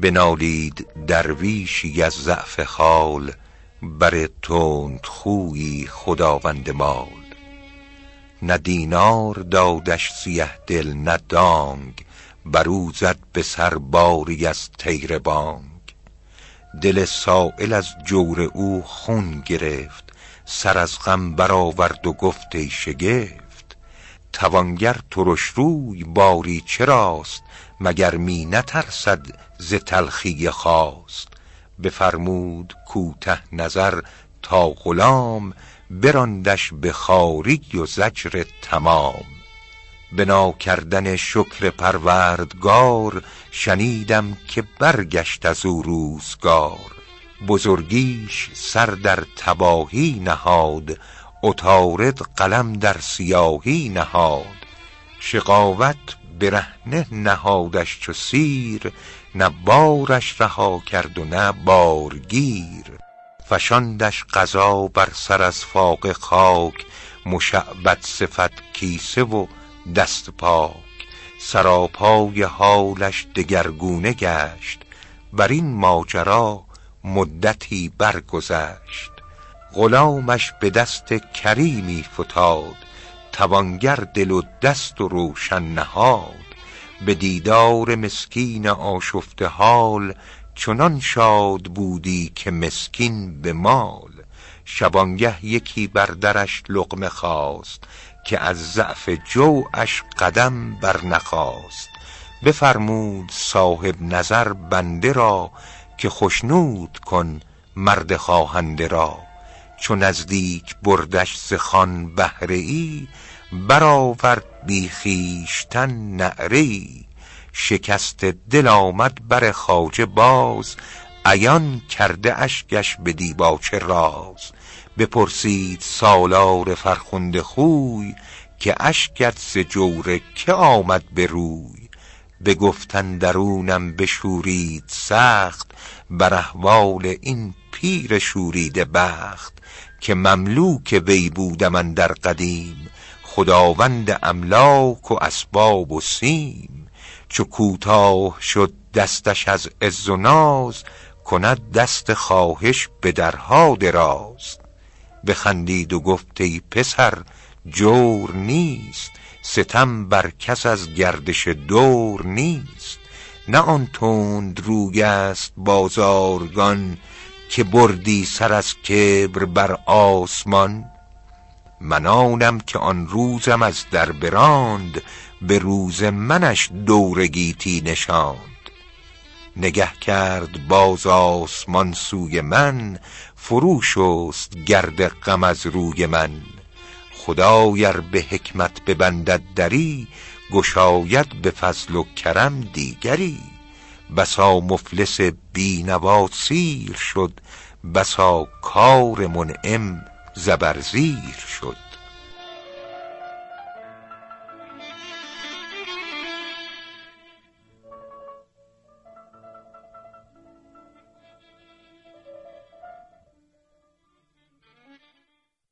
بنالید درویشی از ضعف حال بر تند خویی خداوند مال. نه دینار دادش سیه دل نه دانگ برو زد به سر باری از تیر بانگ. دل سائل از جور او خون گرفت سر از غم برآورد و گفت ای شگفت. توانگر ترش روی باری چراست مگر می نترسد ز تلخی خواست. بفرمود کوته نظر تا غلام براندش به خواری و زجر تمام. بنا کردن شکر پروردگار شنیدم که برگشت از او روزگار. بزرگیش سر در تباهی نهاد عطارد قلم در سیاهی نهاد شقاوت برهنه نهادش چو سیر نه بارش رها کرد و نه بارگیر. فشاندش قضا بر سر از فاقه خاک مشعبد صفت کیسه و دست پاک. سراپای حالش دگرگونه گشت بر این ماجرا مدتی برگذشت. غلامش به دست کریمی فتاد توانگر دل و دست و روشن نهاد. به دیدار مسکین آشفته حال چنان شاد بودی که مسکین به مال. شبانگه یکی بر درش لقمه خواست که از ضعف جوعش قدم بر نخواست. بفرمود صاحب نظر بنده را که خشنود کن مرد خواهنده را. چو نزدیک بردش خوان بهره ای برآورد بی خویشتن نعره شکست دل آمد بر خواجه باز عیان کرده اشکش به دیباچه راز. بپرسید سالار فرخنده خوی که اشکت ز جور که آمد به روی. بگفت اندرونم بشورید سخت بر احوال این پیر شوریده بخت که مملوک وی بودم اندر قدیم خداوند املاک و اسباب و سیم. چو کوتاه شد دستش از عز و ناز کند دست خواهش به درها دراز. بخندید و گفت ای پسر جور نیست ستم بر کس از گردش دور نیست. نه آن تند روی است بازارگان که بردی سر از کبر بر آسمان؟ من آنم که آن روزم از در براند به روز منش دور گیتی نشاند. نگه کرد باز آسمان سوی من فرو شست گرد غم از روی من. خدای ار به حکمت ببندد دری گشاید به فضل و کرم دیگری. بسا مفلس بی نوا سیر شد بسا کار منعم زبرزیر شد.